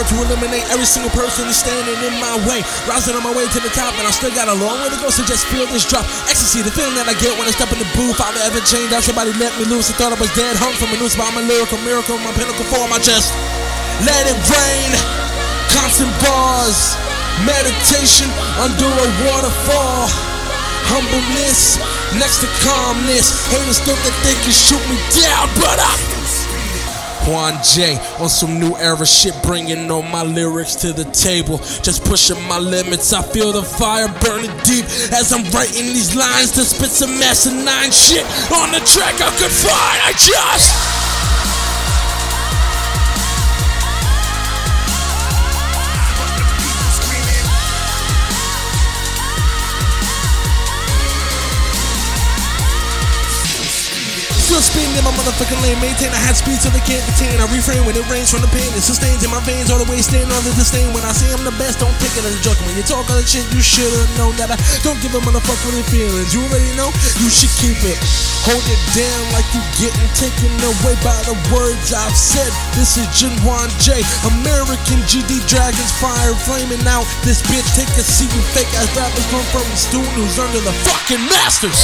eliminate every single person standing in my way. Rising on my way to the top, and I still got a long way to go, so just feel this drop. Ecstasy, the feeling that I get when I step in the booth. I'll never change. That somebody let me loose. I thought I was dead, hung from a noose, I'm lyrical miracle. My pinnacle form, I just let it rain. Constant bars, meditation under a waterfall. Humbleness next to calmness. Haters think that they can shoot me down, but I. hwan jae on some new era shit, bringing all my lyrics to the table. Just pushing my limits. I feel the fire burning deep as I'm writing these lines to spit some asinine shit on the track I could find. I just. Still spinning in my motherfucking lane, maintain a high speed so they can't detain. I refrain when it rains from the pain, it sustains in my veins all the way, staying on the disdain. When I say I'm the best, don't take it as a joke. When you talk all that shit, you should've known that I don't give a motherfucker any feelings. You already know, you should keep it. Hold it down like you getting taken away by the words I've said. This is Jin hwan jae, American GD Dragons, fire flaming out. This bitch, take a seat, you fake ass rappers come from a student who's under the fucking masters.